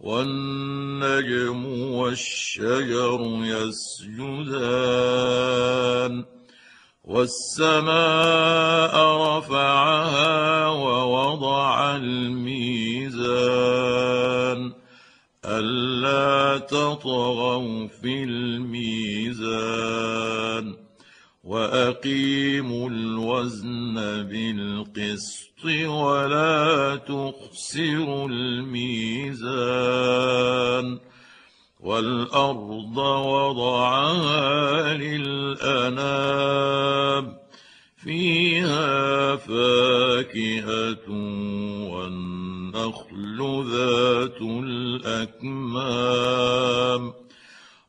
والنجم والشجر يسجدان والسماء رفعها ووضع الميزان ألا تطغوا في الميزان وأقيموا الوزن بالقسط ولا تخسروا الميزان والأرض وضعها للأنام فيها فاكهة والنخل ذات الأكمام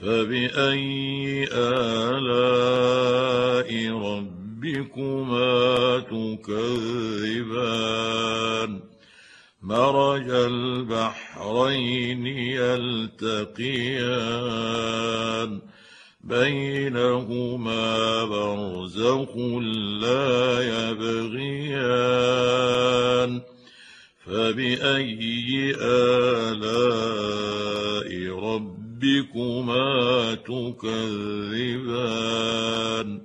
فباي الاء ربكما تكذبان مرج البحرين يلتقيان بينهما برزخ لا يبغيان فباي الاء ربكما تكذبان.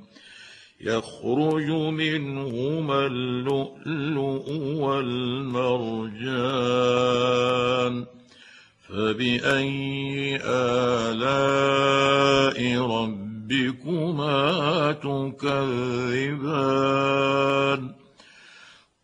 يخرج منهما اللؤلؤ والمرجان. فبأي آلاء ربكما تكذبان؟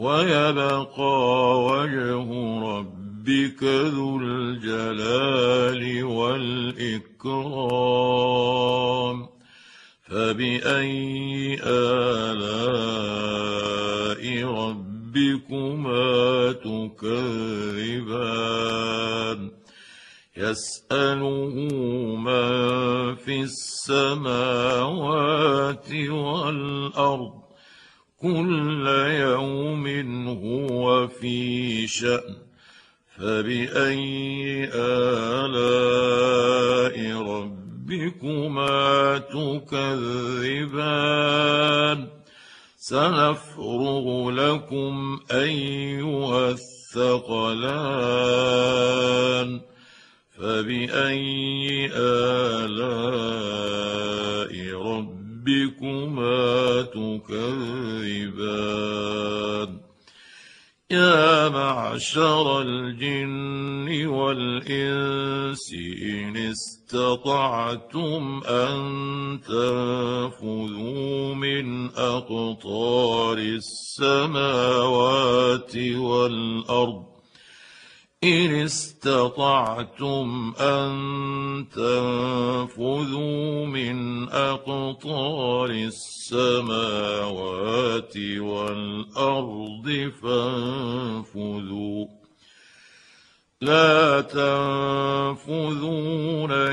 ويبقى وجه ربك ذو الجلال والإكرام. فبأي آلاء ربكما تكذبان؟ يسأله من في السماوات والأرض كل يوم هو في شأن. فبأي آلاء ربكما تكذبان؟ سنفرغ لكم أيها الثقلان. فبأي آلاء ربكما تكذبان. يا معشر الجن والإنس إن استطعتم أن تنفذوا من أقطار السماوات والأرض إن استطعتم أن تنفذوا من أقطار السماوات والأرض فانفذوا لا تنفذون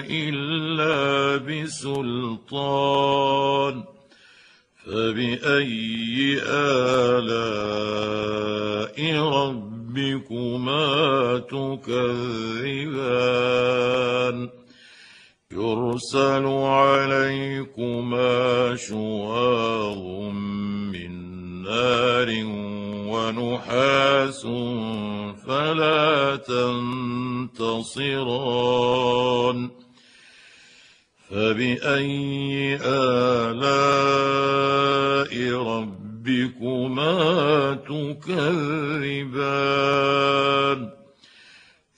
إلا بسلطان فبأي آلاء رب ربكما تكذبان. يرسل عليكما شواظ من نار ونحاس فلا تنتصران. فبأي آلاء ربكما تكذبان؟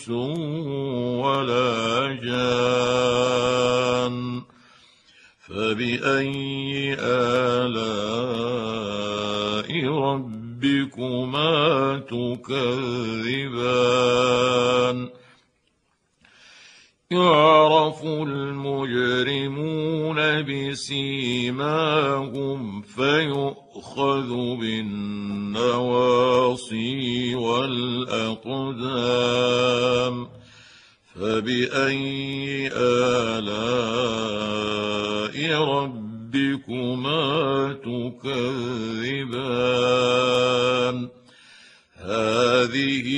إنس ولا جان فبأي آلاء ربكما تكذبان؟ يعرف المجرمون بسيماهم فيؤخذ بالنواصي والأقدام فبأي آلاء ربكما تكذبان؟ هذه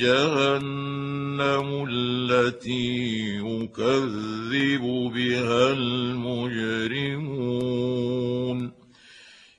جهنم التي يكذب بها المجرمون.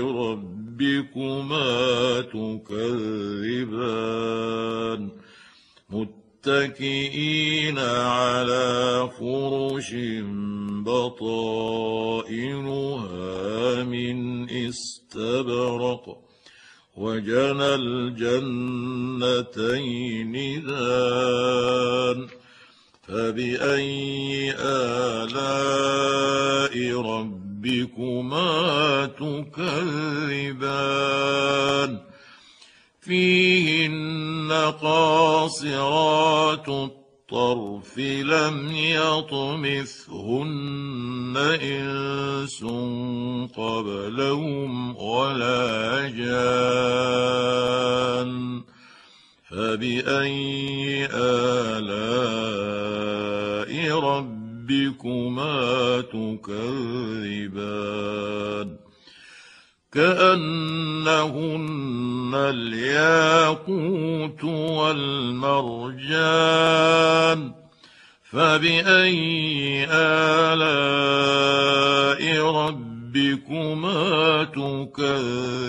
ربكما تكذبان متكئين على فرش بطائنها من استبرق وجنى الجنتين ذان فبأي آلاء ربكما تكذبان فيهن قاصرات الطرف لم يطمثهن إنس قبلهم ولا جان فبأي آلاء ربكما تكذبان كأنهن الياقوت والمرجان فبأي آلاء ربكما تكذبان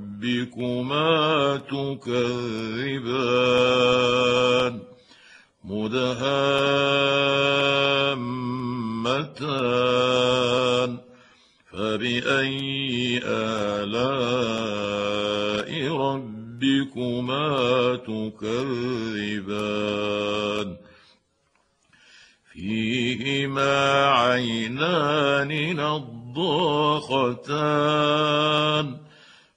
تكذبان مدهامتان فبأي آلاء ربكما تكذبان فيهما عينان نضاختان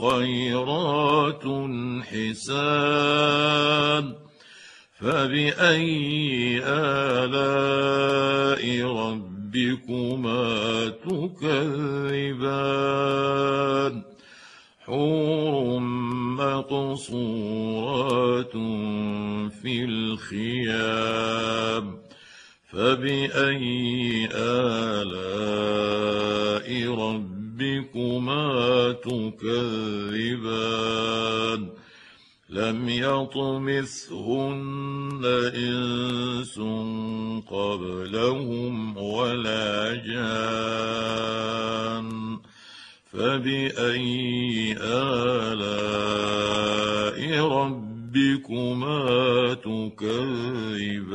خيرات حسان فبأي آلاء ربكما تكذبان حور مقصورات في الخيام فبأي آلاء ربكما تكذبان لم يطمثهن إنس قبلهم ولا جان فبأي آلاء ربكما تكذبان